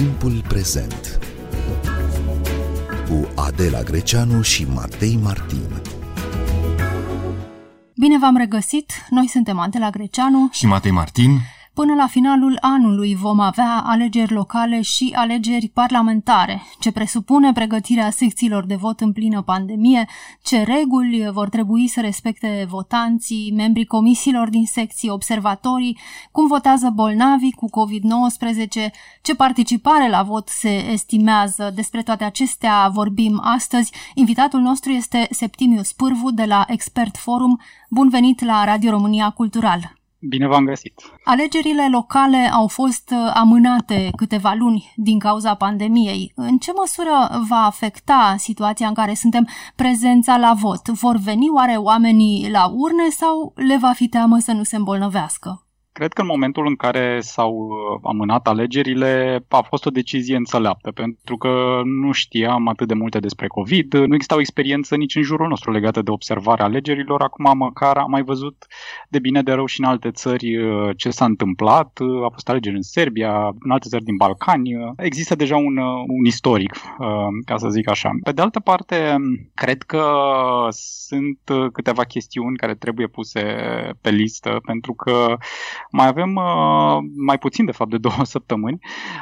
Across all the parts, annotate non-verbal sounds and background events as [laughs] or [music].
Timpul prezent cu Adela Greceanu și Matei Martin. Bine v-am regăsit! Noi suntem Adela Greceanu și Matei Martin. Până la finalul anului vom avea alegeri locale și alegeri parlamentare, ce presupune pregătirea secțiilor de vot în plină pandemie, ce reguli vor trebui să respecte votanții, membrii comisiilor din secții, observatorii, cum votează bolnavii cu COVID-19, ce participare la vot se estimează. Despre toate acestea vorbim astăzi. Invitatul nostru este Septimius Pârvu de la Expert Forum. Bun venit la Radio România Cultural! Bine v-am găsit! Alegerile locale au fost uh, amânate câteva luni din cauza pandemiei. În ce măsură va afecta situația în care suntem prezența la vot? Vor veni oare oamenii la urne sau le va fi teamă să nu se îmbolnăvească? Cred că în momentul în care s-au uh, amânat alegerile a fost o decizie înțeleaptă, pentru că nu știam atât de multe despre COVID, nu exista o experiență nici în jurul nostru legată de observarea alegerilor. Acum măcar am mai văzut de bine de rău și în alte țări uh, ce s-a întâmplat. Uh, a fost alegeri în Serbia, în alte țări din Balcani. Există deja un, un istoric, ca să zic așa. Pe de altă parte, cred că sunt câteva chestiuni care trebuie puse pe listă, pentru că mai avem uh, mai puțin, de fapt, de două [laughs] săptămâni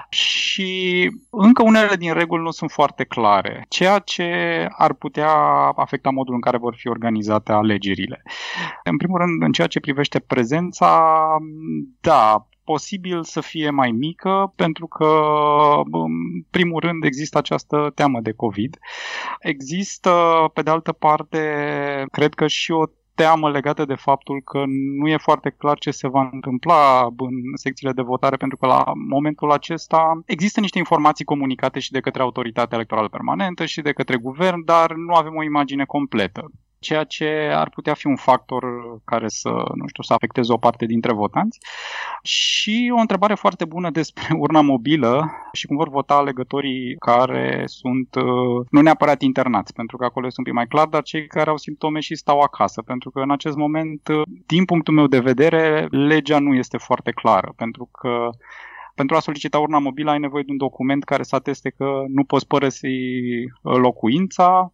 și încă unele din reguli nu sunt foarte clare, ceea ce ar putea afecta modul în care vor fi organizate alegerile. În primul rând, în ceea ce privește prezența, da, posibil să fie mai mică, pentru că, în primul rând, există această teamă de COVID. Există, pe de altă parte, cred că și o teamă legată de faptul că nu e foarte clar ce se va întâmpla în secțiile de votare, pentru că la momentul acesta există niște informații comunicate și de către autoritatea electorală permanentă și de către guvern, dar nu avem o imagine completă ceea ce ar putea fi un factor care să, nu știu, să afecteze o parte dintre votanți. Și o întrebare foarte bună despre [laughs] urna mobilă și cum vor vota alegătorii care sunt uh, nu neapărat internați, pentru că acolo este un pic mai clar, dar cei care au simptome și stau acasă, pentru că în acest moment, uh, din punctul meu de vedere, legea nu este foarte clară, pentru că pentru a solicita urna mobilă ai nevoie de un document care să ateste că nu poți părăsi uh, locuința,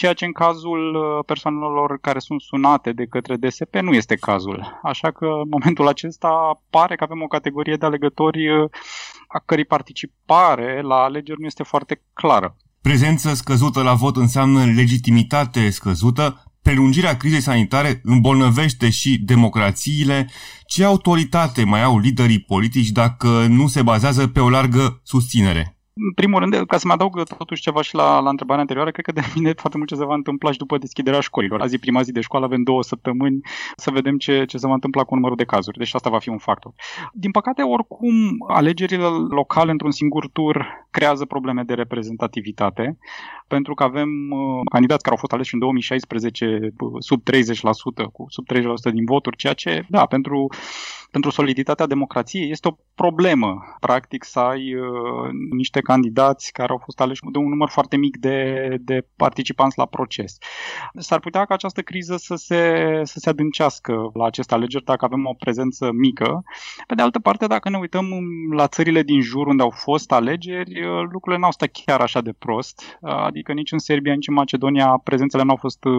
ceea ce în cazul uh, persoanelor care sunt sunate de către DSP nu este cazul. Așa că în momentul acesta pare că avem o categorie de alegători uh, a cărei participare la alegeri nu este foarte clară. Prezență scăzută la vot înseamnă legitimitate scăzută, prelungirea crizei sanitare îmbolnăvește și democrațiile. Ce autoritate mai au liderii politici dacă nu se bazează pe o largă susținere? În primul rând, ca să mă adaug totuși ceva și la, la întrebarea anterioară, cred că de mine foarte mult ce se va întâmpla și după deschiderea școlilor. Azi prima zi de școală, avem două săptămâni să vedem ce, ce se va întâmpla cu numărul de cazuri. Deci asta va fi un factor. Din păcate, oricum, alegerile locale într-un singur tur creează probleme de reprezentativitate, pentru că avem uh, candidați care au fost aleși în 2016 uh, sub 30%, cu sub 30% din voturi, ceea ce, da, pentru pentru soliditatea democrației este o problemă, practic, să ai uh, niște candidați care au fost aleși de un număr foarte mic de, de participanți la proces. S-ar putea ca această criză să se, să se adâncească la aceste alegeri dacă avem o prezență mică. Pe de altă parte, dacă ne uităm la țările din jur unde au fost alegeri, uh, lucrurile n-au stat chiar așa de prost. Uh, adică nici în Serbia, nici în Macedonia prezențele n-au fost uh,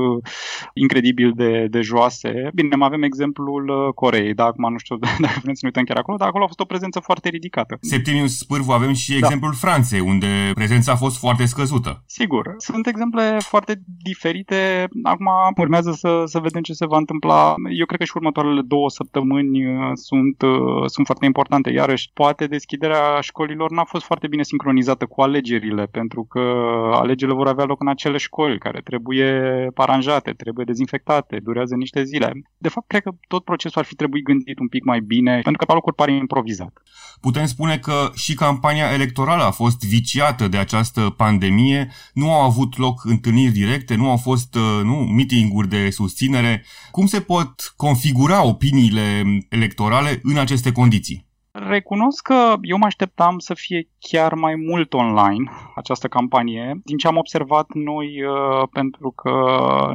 incredibil de, de joase. Bine, mai avem exemplul uh, Coreei, dar acum nu știu [laughs] dacă vrem să ne uităm chiar acolo, dar acolo a fost o prezență foarte ridicată. Septimius Spârvu avem și da. exemplul Franței, unde prezența a fost foarte scăzută. Sigur, sunt exemple foarte diferite. Acum urmează să, să vedem ce se va întâmpla. Eu cred că și următoarele două săptămâni uh, sunt, uh, sunt foarte importante. Iarăși, poate deschiderea școlilor n-a fost foarte bine sincronizată cu alegerile, pentru că alegerile vor avea loc în acele școli care trebuie aranjate, trebuie dezinfectate, durează niște zile. De fapt, cred că tot procesul ar fi trebuit gândit un pic mai bine, pentru că pe locuri pare improvizat. Putem spune că și campania electorală a fost viciată de această pandemie, nu au avut loc întâlniri directe, nu au fost uh, nu, meeting-uri de susținere. Cum se pot configura opiniile electorale în aceste condiții? Recunosc că eu mă așteptam să fie chiar mai mult online această campanie. Din ce am observat noi, uh, pentru că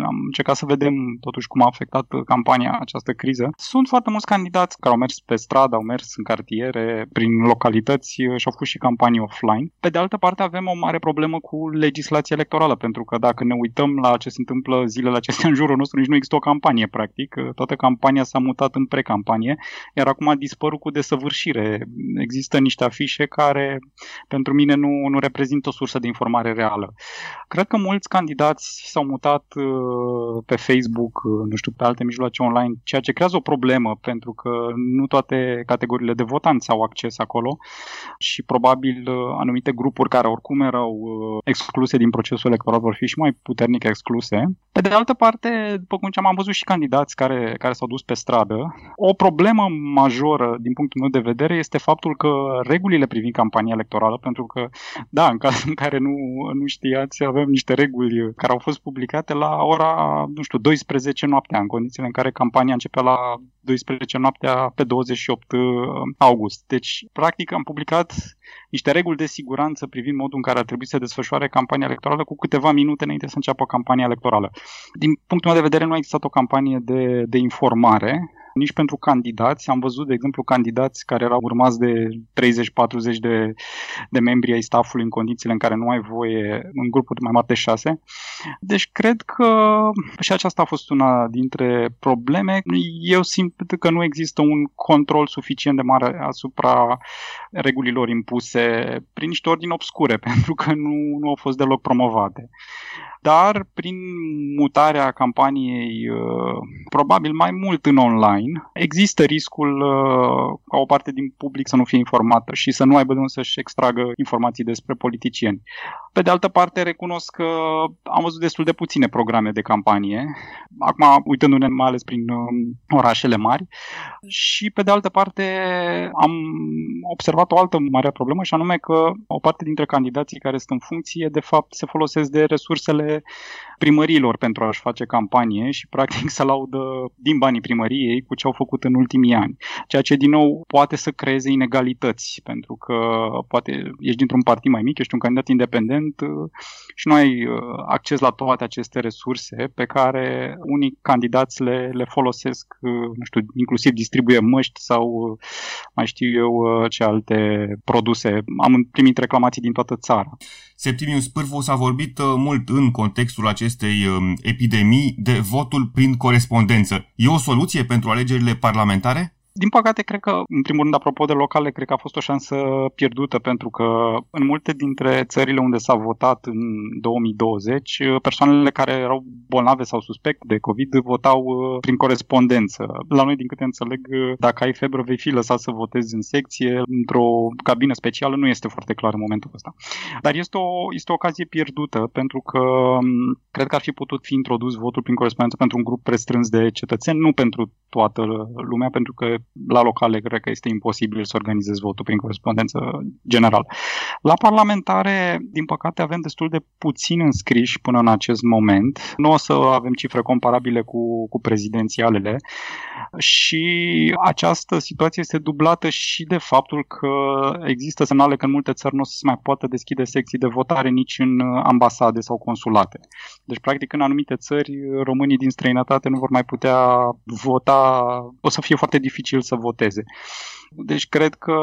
am încercat să vedem totuși cum a afectat campania această criză, sunt foarte mulți candidați care au mers pe stradă, au mers în cartiere, prin localități uh, și au făcut și campanii offline. Pe de altă parte avem o mare problemă cu legislația electorală, pentru că dacă ne uităm la ce se întâmplă zilele acestea [laughs] în jurul nostru, nici nu există o campanie practic. Toată campania s-a mutat în precampanie, iar acum a dispărut cu desăvârșire. Există niște afișe care pentru mine nu, nu reprezintă o sursă de informare reală. Cred că mulți candidați s-au mutat uh, pe Facebook, uh, nu știu, pe alte mijloace online, ceea ce creează o problemă pentru că nu toate categoriile de votanți au acces acolo și probabil uh, anumite grupuri care oricum erau excluse din procesul electoral vor fi și mai puternic excluse. Pe de altă parte, după cum am văzut și candidați care, care s-au dus pe stradă, o problemă majoră din punctul meu de vedere este faptul că regulile privind campania electorală, pentru că, da, în cazul în care nu, nu știați, avem niște reguli care au fost publicate la ora, nu știu, 12 noaptea, în condițiile în care campania începe la 12 noaptea pe 28 uh, august. Deci, practic, am publicat niște reguli de siguranță privind modul în care ar trebui să desfășoare campania electorală cu câteva minute înainte să înceapă campania electorală. Din punctul meu de vedere, nu a existat o campanie de, de informare nici pentru candidați. Am văzut, de exemplu, candidați care erau urmați de 30-40 de, de membri ai staffului în condițiile în care nu ai voie în grupuri mai mari de șase. Deci cred că și aceasta a fost una dintre probleme. Eu simt că nu există un control suficient de mare asupra regulilor impuse prin niște ordini obscure, [laughs] pentru că nu, nu au fost deloc promovate dar prin mutarea campaniei uh, probabil mai mult în online, există riscul uh, ca o parte din public să nu fie informată și să nu aibă de unde să-și extragă informații despre politicieni. Pe de altă parte, recunosc că am văzut destul de puține programe de campanie, acum uitându-ne mai ales prin um, orașele mari, și pe de altă parte am observat o altă mare problemă și anume că o parte dintre candidații care sunt în funcție, de fapt, se folosesc de resursele primăriilor pentru a-și face campanie și practic [laughs] să laudă din banii primăriei cu ce au făcut în ultimii ani. Ceea ce din nou poate să creeze inegalități, pentru că poate ești dintr-un partid mai mic, ești un candidat independent uh, și nu ai uh, acces la toate aceste resurse pe care unii candidați le, le folosesc, uh, nu știu, inclusiv distribuie măști sau mai știu eu ce alte produse. Am primit reclamații din toată țara. Septimius Pârvu s-a vorbit mult în contextul acestei um, epidemii de votul prin corespondență. E o soluție pentru alegerile parlamentare? Din păcate, cred că, în primul rând, apropo de locale, cred că a fost o șansă pierdută, pentru că în multe dintre țările unde s-a votat în 2020, persoanele care erau bolnave sau suspect de COVID votau uh, prin corespondență. La noi, din câte înțeleg, dacă ai febră, vei fi lăsat să votezi în secție, într-o cabină specială, nu este foarte clar în momentul ăsta. Dar este o, este o ocazie pierdută, pentru că um, cred că ar fi putut fi introdus votul prin corespondență pentru un grup restrâns de cetățeni, nu pentru toată lumea, pentru că la locale cred că este imposibil să organizezi votul prin corespondență general. La parlamentare, din păcate, avem destul de puțin înscriși până în acest moment. Nu o să avem cifre comparabile cu, cu prezidențialele și această situație este dublată și de faptul că există semnale că în multe țări nu o să se mai poată deschide secții de votare nici în ambasade sau consulate. Deci, practic, în anumite țări, românii din străinătate nu vor mai putea vota, o să fie foarte dificil dificil să voteze. Deci cred că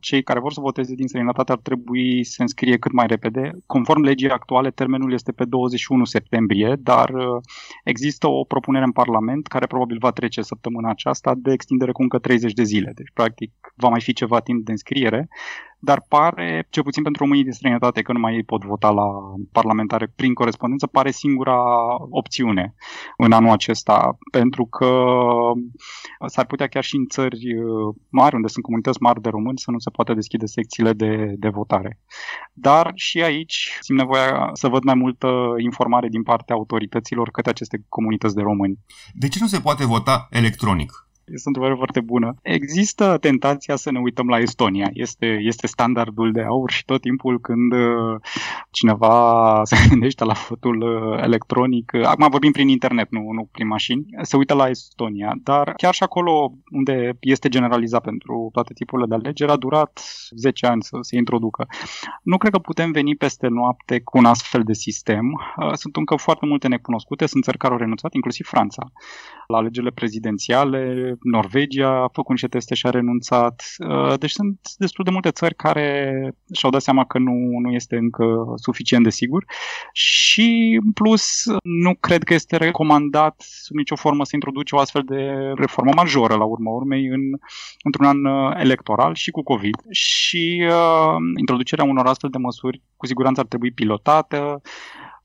cei care vor să voteze din străinătate ar trebui să se înscrie cât mai repede. Conform legii actuale, termenul este pe 21 septembrie, dar uh, există o propunere în Parlament care probabil va trece săptămâna aceasta de extindere cu încă 30 de zile. Deci, practic, va mai fi ceva timp de înscriere dar pare, cel puțin pentru românii din străinătate, că nu mai ei pot vota la parlamentare prin corespondență, pare singura opțiune în anul acesta, pentru că s-ar putea chiar și în țări uh, mari, unde sunt comunități mari de români, să nu se poată deschide secțiile de, de votare. Dar și aici simt nevoia să văd mai multă informare din partea autorităților către aceste comunități de români. De ce nu se poate vota electronic? Este o întrebare foarte bună. Există tentația să ne uităm la Estonia. Este, este standardul de aur și tot timpul când uh, cineva [laughs] se gândește la votul uh, electronic, uh, acum vorbim prin internet, nu, nu prin mașini, se uită la Estonia. Dar chiar și acolo unde este generalizat pentru toate tipurile de alegeri, a durat 10 ani să se introducă. Nu cred că putem veni peste noapte cu un astfel de sistem. Sunt încă foarte multe necunoscute, sunt țări care au renunțat, inclusiv Franța, la alegerile prezidențiale, Norvegia a făcut niște teste și a renunțat. Uh, deci sunt destul de multe țări care și-au dat seama că nu, nu este încă suficient de sigur. Și în plus nu cred că este recomandat sub nicio formă să introduce o astfel de reformă majoră la urma urmei în, într-un an uh, electoral și cu COVID. Și uh, introducerea unor astfel de măsuri cu siguranță ar trebui pilotată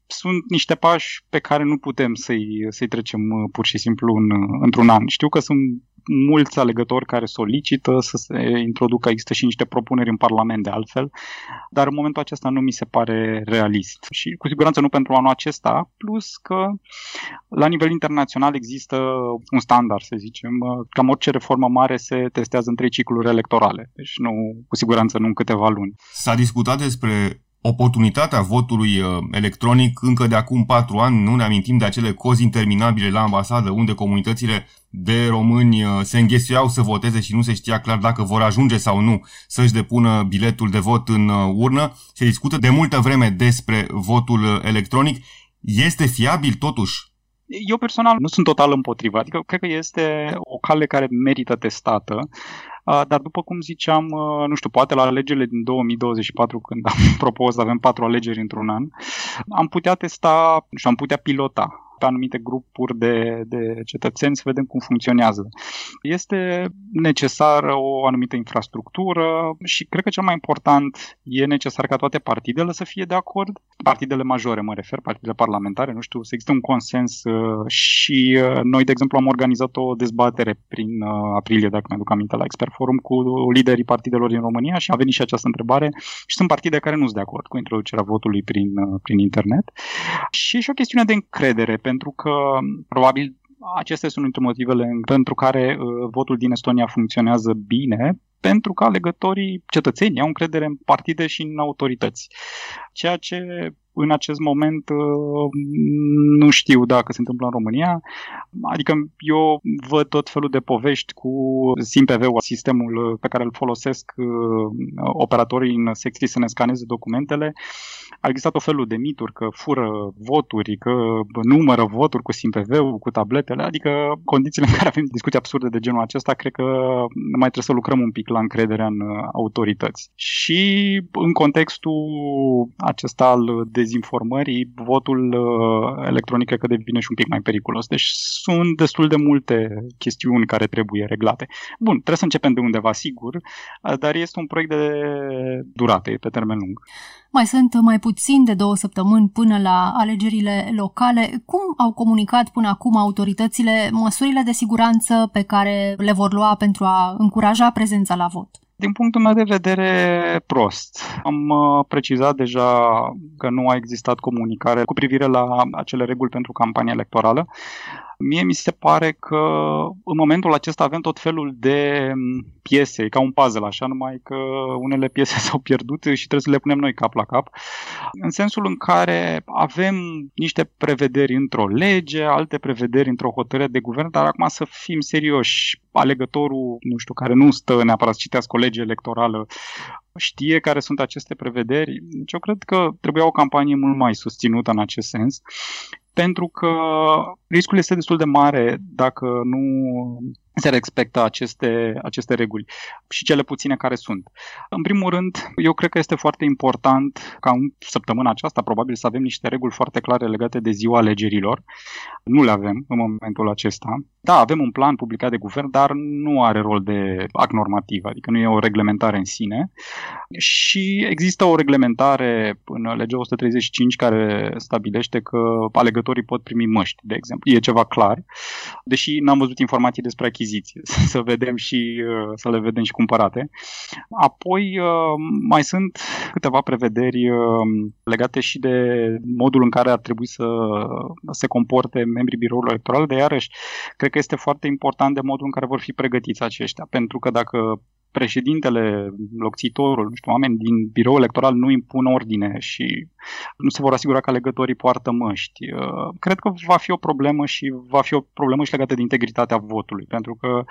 sunt niște pași pe care nu putem să-i, să-i trecem uh, pur și simplu în, uh, într-un an. Știu că sunt mulți alegători care solicită să se introducă, există și niște propuneri în Parlament de altfel, dar în momentul acesta nu mi se pare realist. Și cu siguranță nu pentru anul acesta, plus că la nivel internațional există un standard, să zicem, uh, cam orice reformă mare se testează în trei cicluri electorale, deci nu, cu siguranță nu în câteva luni. S-a discutat despre oportunitatea votului uh, electronic încă de acum patru ani, nu ne amintim de acele cozi interminabile la ambasadă unde comunitățile de români uh, se înghesuiau să voteze și nu se știa clar dacă vor ajunge sau nu să-și depună biletul de vot în uh, urnă. Se discută de multă vreme despre votul electronic. Este fiabil totuși eu personal nu sunt total împotriva, adică cred că este o cale care merită testată. Dar după cum ziceam, nu știu, poate la alegerile din 2024, când am [laughs] propus să avem patru alegeri într-un an, am putea testa și am putea pilota pe anumite grupuri de, de cetățeni să vedem cum funcționează. Este necesară o anumită infrastructură și cred că cel mai important e necesar ca toate partidele să fie de acord, partidele majore mă refer, partidele parlamentare, nu știu, să există un consens uh, și uh, noi, de exemplu, am organizat o dezbatere prin uh, aprilie, dacă mi-aduc aminte, la Expert Forum cu liderii partidelor din România și a venit și această întrebare. Și sunt partide care nu sunt de acord cu introducerea votului prin, prin internet. Și e și o chestiune de încredere pentru că probabil acesta este unul dintre motivele pentru care uh, votul din Estonia funcționează bine, pentru că alegătorii, cetățenii, au încredere în partide și în autorități. Ceea ce în acest moment uh, nu știu dacă se întâmplă în România. Adică eu văd tot felul de povești cu SIMPV-ul, sistemul pe care îl folosesc uh, operatorii în secții să ne scaneze documentele. A existat o felul de mituri că fură voturi, că numără voturi cu SIMPV-ul, cu tabletele, adică condițiile în care avem discuții absurde de genul acesta, cred că mai trebuie să lucrăm un pic la încrederea în autorități. Și în contextul acesta al de dezinformării, votul uh, electronic cred că devine și un pic mai periculos. Deci sunt destul de multe chestiuni care trebuie reglate. Bun, trebuie să începem de undeva, sigur, uh, dar este un proiect de durată, pe termen lung. Mai sunt mai puțin de două săptămâni până la alegerile locale. Cum au comunicat până acum autoritățile măsurile de siguranță pe care le vor lua pentru a încuraja prezența la vot? Din punctul meu de vedere, prost. Am uh, precizat deja că nu a existat comunicare cu privire la acele reguli pentru campania electorală. Mie mi se pare că în momentul acesta avem tot felul de mm, piese, ca un puzzle, așa, numai că unele piese [laughs] s-au pierdut și trebuie să le punem noi cap la cap, în sensul în care avem niște prevederi într-o lege, alte prevederi într-o hotărâre de guvern, dar acum să fim serioși, alegătorul, nu știu, care nu stă neapărat să citească o lege electorală, știe care sunt aceste prevederi. Deci eu cred că trebuia o campanie mult mai susținută în acest sens pentru că riscul este destul de mare dacă nu se respectă aceste, aceste reguli și cele puține care sunt. În primul rând, eu cred că este foarte important ca în săptămâna aceasta probabil să avem niște reguli foarte clare legate de ziua alegerilor. Nu le avem în momentul acesta. Da, avem un plan publicat de guvern, dar nu are rol de act normativ, adică nu e o reglementare în sine. Și există o reglementare în legea 135 care stabilește că alegătorii pot primi măști, de exemplu. E ceva clar, deși n-am văzut informații despre achiziții achiziție, [laughs] să vedem și uh, să le vedem și cumpărate. Apoi uh, mai sunt câteva prevederi legate și de modul în care ar trebui să se comporte membrii biroului electoral, de iarăși, cred că este foarte important de modul în care vor fi pregătiți aceștia, pentru că dacă președintele, locțitorul, nu știu, oameni din birou electoral nu impun ordine și nu se vor asigura că alegătorii poartă măști. Uh, cred că va fi o problemă și va fi o problemă și legată de integritatea votului, pentru că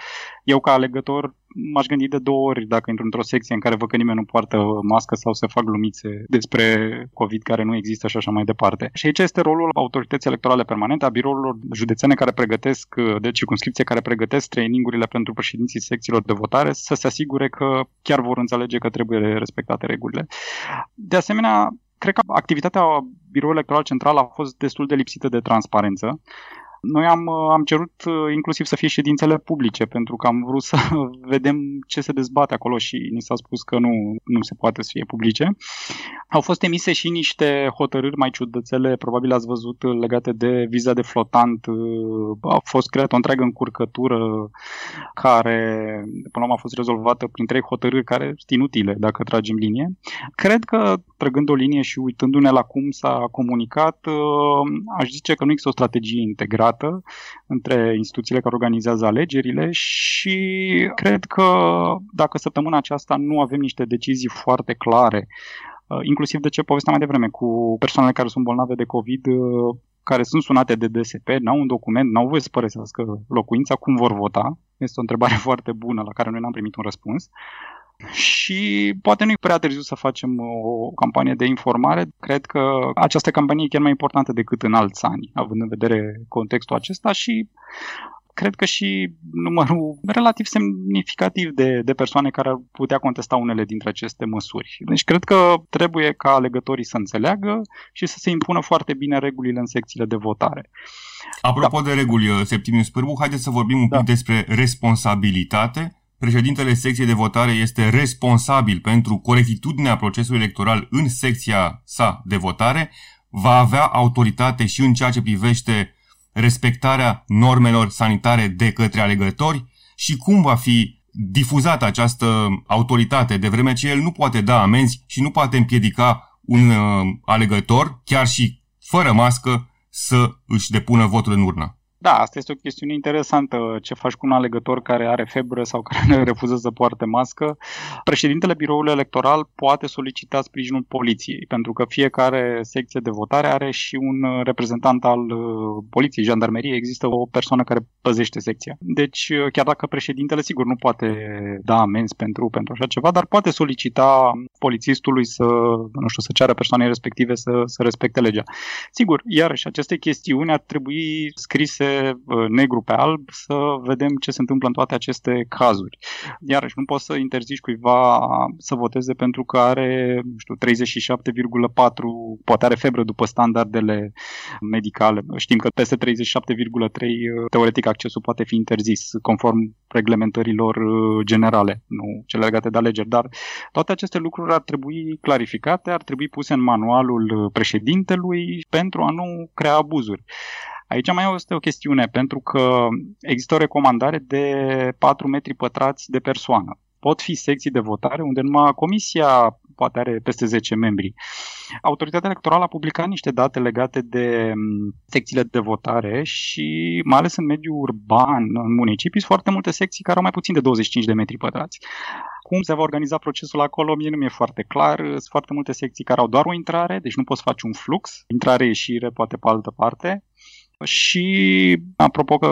eu ca alegător m-aș gândi de două ori dacă intru într-o secție în care văd că nimeni nu poartă mască sau se fac glumițe despre COVID care nu există și așa mai departe. Și aici este rolul autorității electorale permanente, a birourilor județene care pregătesc, de circunscripție care pregătesc trainingurile pentru președinții secțiilor de votare să se asigure că chiar vor înțelege că trebuie respectate regulile. De asemenea, cred că activitatea biroului electoral central a fost destul de lipsită de transparență. Noi am, am cerut uh, inclusiv să fie ședințele publice, pentru că am vrut să [laughs] vedem ce se dezbate acolo și ni s-a spus că nu, nu se poate să fie publice. Au fost emise și niște hotărâri mai ciudățele, probabil ați văzut, legate de viza de flotant. Uh, a fost creată o întreagă încurcătură care, până la urmă, a fost rezolvată prin trei hotărâri care sunt inutile, dacă tragem linie. Cred că, trăgând o linie și uitându-ne la cum s-a comunicat, uh, aș zice că nu există o strategie integrată dată între instituțiile care organizează alegerile și cred că dacă săptămâna aceasta nu avem niște decizii foarte clare, uh, inclusiv de ce povesteam mai devreme cu persoanele care sunt bolnave de COVID, uh, care sunt sunate de DSP, n-au un document, n-au voie să părăsească locuința, cum vor vota? Este o întrebare [laughs] foarte bună la care noi n-am primit un răspuns și poate nu e prea târziu să facem o campanie de informare. Cred că această campanie e chiar mai importantă decât în alți ani, având în vedere contextul acesta și cred că și numărul relativ semnificativ de, de persoane care ar putea contesta unele dintre aceste măsuri. Deci cred că trebuie ca alegătorii să înțeleagă și să se impună foarte bine regulile în secțiile de votare. Apropo da. de reguli, Septimiu Spârbu, haideți să vorbim un da. pic despre responsabilitate președintele secției de votare este responsabil pentru corectitudinea procesului electoral în secția sa de votare, va avea autoritate și în ceea ce privește respectarea normelor sanitare de către alegători și cum va fi difuzată această autoritate, de vreme ce el nu poate da amenzi și nu poate împiedica un uh, alegător, chiar și fără mască, să își depună votul în urnă. Da, asta este o chestiune interesantă. Ce faci cu un alegător care are febră sau care [laughs] refuză să poarte mască? Președintele biroului electoral poate solicita sprijinul poliției, pentru că fiecare secție de votare are și un reprezentant al uh, poliției, jandarmeriei. Există o persoană care păzește secția. Deci, uh, chiar dacă președintele, sigur, nu poate da amenzi pentru, pentru așa ceva, dar poate solicita polițistului să, nu știu, să ceară persoanei respective să, să respecte legea. Sigur, iarăși, aceste chestiuni ar trebui scrise Uh, negru pe alb să vedem ce se întâmplă în toate aceste cazuri. Iarăși, nu poți să interzici cuiva să voteze pentru că are, nu știu, 37,4, poate are febră după standardele medicale. Știm că peste 37,3 uh, teoretic accesul poate fi interzis conform reglementărilor uh, generale, nu cele legate de alegeri, dar toate aceste lucruri ar trebui clarificate, ar trebui puse în manualul președintelui pentru a nu crea abuzuri. Aici mai este o chestiune, pentru că există o recomandare de 4 metri pătrați de persoană. Pot fi secții de votare unde numai comisia poate are peste 10 membri. Autoritatea electorală a publicat niște date legate de mm, secțiile de votare și mai ales în mediul urban, în municipii, sunt foarte multe secții care au mai puțin de 25 de metri pătrați. Cum se va organiza procesul acolo, mie nu mi-e foarte clar. Sunt foarte multe secții care au doar o intrare, deci nu poți face un flux, intrare-ieșire poate pe altă parte. Și, apropo că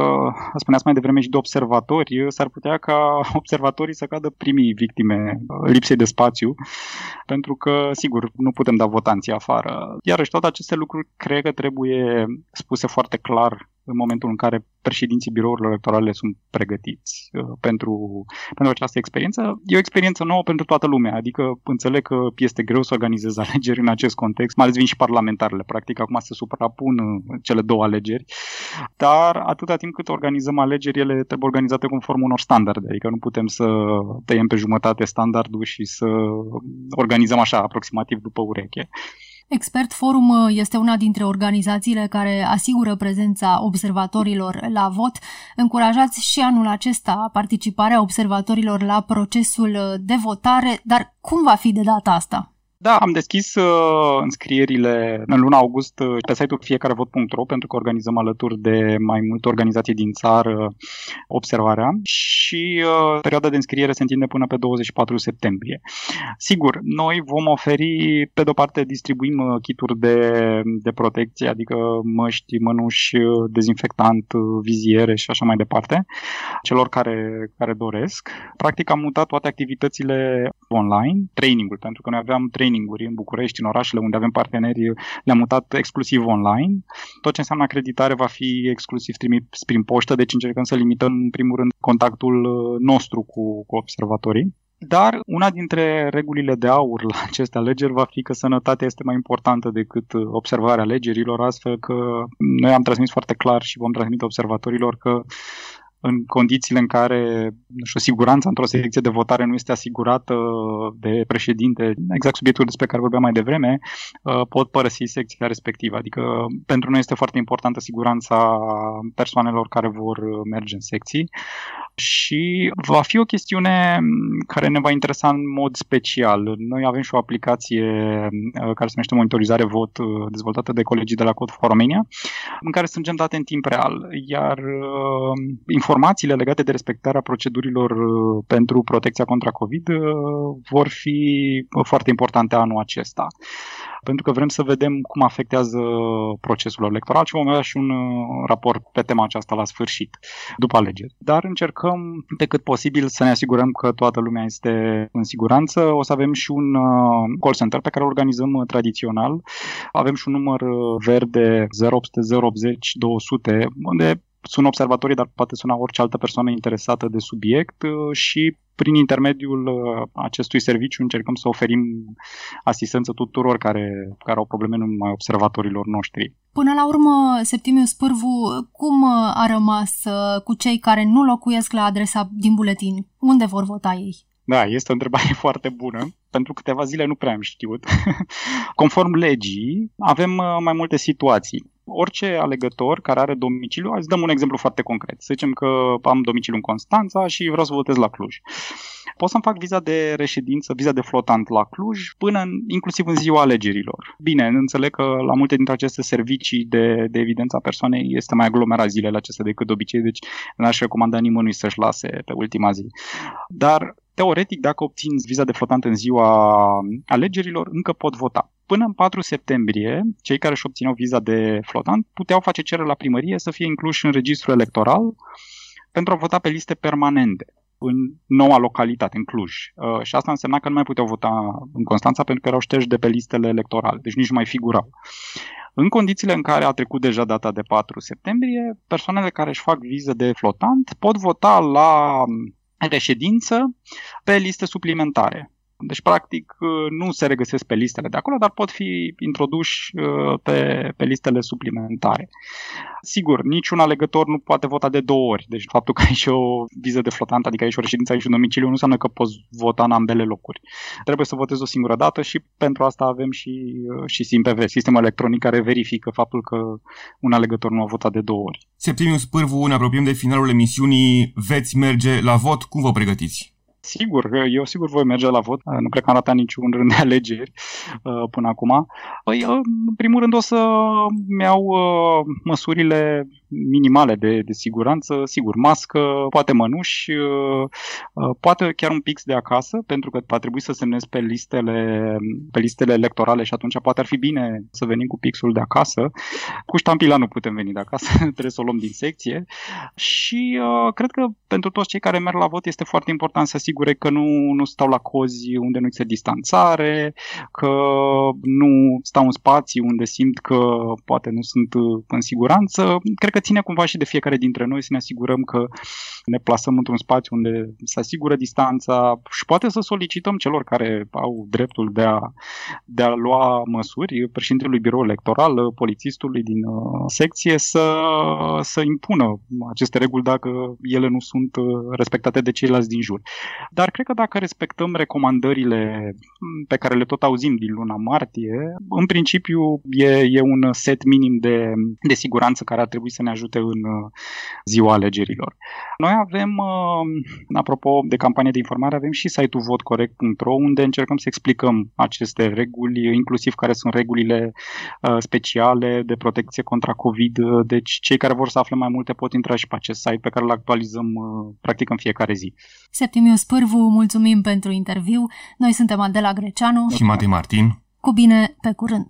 spuneați mai devreme și de observatori, s-ar putea ca [laughs] observatorii să cadă primii victime lipsei de spațiu, pentru că, sigur, nu putem da votanții afară. Iarăși, toate aceste lucruri cred că trebuie spuse foarte clar în momentul în care președinții birourilor electorale sunt pregătiți uh, pentru, pentru această experiență. E o experiență nouă pentru toată lumea, adică înțeleg că este greu să organizezi [laughs] alegeri în acest context, mai ales vin și parlamentarele, practic acum se suprapun uh, cele două alegeri, dar atâta timp cât organizăm alegeri, ele trebuie organizate conform unor standarde, adică nu putem să tăiem pe jumătate standardul și să organizăm așa aproximativ după ureche. Expert Forum uh, este una dintre organizațiile care asigură prezența observatorilor la vot. Încurajați și anul acesta participarea observatorilor la procesul de votare, dar cum va fi de data asta? Da, am deschis uh, înscrierile în luna august uh, pe site-ul fiecarevot.ro pentru că organizăm alături de mai multe organizații din țară observarea și uh, perioada de înscriere se întinde până pe 24 septembrie. Sigur, noi vom oferi, pe de-o parte distribuim uh, kituri de, de protecție, adică măști, mănuși, uh, dezinfectant, uh, viziere și așa mai departe, celor care, care doresc. Practic am mutat toate activitățile online, training-ul, pentru că noi aveam training traininguri în București, în orașele unde avem parteneri, le-am mutat exclusiv online. Tot ce înseamnă acreditare va fi exclusiv trimis prin poștă, deci încercăm să limităm în primul rând contactul uh, nostru cu, cu observatorii. Dar una dintre regulile de aur la aceste alegeri va fi că sănătatea este mai importantă decât uh, observarea alegerilor, astfel că noi am transmis foarte clar și vom transmite observatorilor că în condițiile în care nu știu, siguranța într-o secție de votare nu este asigurată de președinte, exact subiectul despre care vorbeam mai devreme, uh, pot părăsi secția respectivă. Adică pentru noi este foarte importantă siguranța persoanelor care vor merge în secții și va fi o chestiune care ne va interesa în mod special. Noi avem și o aplicație uh, care se numește Monitorizare Vot, uh, dezvoltată de colegii de la Code for Romania, în care strângem date în timp real, iar informațiile legate de respectarea procedurilor uh, pentru protecția contra COVID uh, vor fi foarte importante anul acesta pentru că vrem să vedem cum afectează procesul electoral și vom avea și un uh, raport pe tema aceasta la sfârșit, după alegeri. Dar încercăm pe cât posibil să ne asigurăm că toată lumea este în siguranță. O să avem și un call center pe care îl organizăm tradițional. Avem și un număr verde 0800 080 200 unde sună observatorii, dar poate suna orice altă persoană interesată de subiect uh, și prin intermediul uh, acestui serviciu încercăm să oferim asistență tuturor care, care au probleme, nu numai observatorilor noștri. Până la urmă, Septimiu Spârvu, cum uh, a rămas cu cei care nu locuiesc la adresa din buletin? Unde vor vota ei? Da, este o întrebare [laughs] foarte bună. Pentru câteva zile nu prea am știut. [laughs] Conform legii, avem mai multe situații orice alegător care are domiciliu, îți dăm un exemplu foarte concret. Să zicem că am domiciliu în Constanța și vreau să votez la Cluj. Pot să-mi fac viza de reședință, viza de flotant la Cluj, până în, inclusiv în ziua alegerilor. Bine, înțeleg că la multe dintre aceste servicii de, de evidență a persoanei este mai aglomerat zilele acestea decât de obicei, deci n-aș recomanda nimănui să-și lase pe ultima zi. Dar teoretic, dacă obțin viza de flotant în ziua alegerilor, încă pot vota. Până în 4 septembrie, cei care își obțineau viza de flotant puteau face cerere la primărie să fie incluși în registrul electoral pentru a vota pe liste permanente în noua localitate, în Cluj. Uh, și asta însemna că nu mai puteau vota în Constanța pentru că erau șterși de pe listele electorale, deci nici nu mai figurau. În condițiile în care a trecut deja data de 4 septembrie, persoanele care își fac viză de flotant pot vota la reședință pe liste suplimentare. Deci, practic, nu se regăsesc pe listele de acolo, dar pot fi introduși uh, pe, pe listele suplimentare. Sigur, niciun alegător nu poate vota de două ori. Deci, faptul că ai și o viză de flotant, adică ai și o reședință, ai și un domiciliu, nu înseamnă că poți vota în ambele locuri. Trebuie să votezi o singură dată și pentru asta avem și, uh, și SIMPV, sistemul electronic care verifică faptul că un alegător nu a votat de două ori. Septimiu Spârvu, ne apropiem de finalul emisiunii. Veți merge la vot? Cum vă pregătiți? Sigur, eu sigur voi merge la vot. Nu cred că am ratat niciun rând de alegeri uh, până acum. Păi, uh, în primul rând o să-mi iau uh, măsurile minimale de, de siguranță, sigur, mască, poate mănuși, poate chiar un pix de acasă, pentru că va trebui să semnez pe listele, pe listele electorale și atunci poate ar fi bine să venim cu pixul de acasă. Cu ștampila nu putem veni de acasă, [laughs] trebuie să o luăm din secție. Și uh, cred că pentru toți cei care merg la vot este foarte important să asigure că nu, nu stau la cozi unde nu există distanțare, că nu stau în spații unde simt că poate nu sunt în siguranță. Cred că că ține cumva și de fiecare dintre noi să ne asigurăm că ne plasăm într-un spațiu unde se asigură distanța și poate să solicităm celor care au dreptul de a, de a lua măsuri, președintelui birou electoral, polițistului din uh, secție, să, să impună aceste reguli dacă ele nu sunt uh, respectate de ceilalți din jur. Dar cred că dacă respectăm recomandările pe care le tot auzim din luna martie, în principiu e, e un set minim de, de siguranță care ar trebui să ne ajute în uh, ziua alegerilor. Noi avem, apropo de campanie de informare, avem și site-ul votcorect.ro unde încercăm să explicăm aceste reguli, inclusiv care sunt regulile speciale de protecție contra COVID. Deci cei care vor să afle mai multe pot intra și pe acest site pe care îl actualizăm practic în fiecare zi. Septimius Pârvu, mulțumim pentru interviu. Noi suntem Adela Greceanu și Matei Martin. Cu bine, pe curând!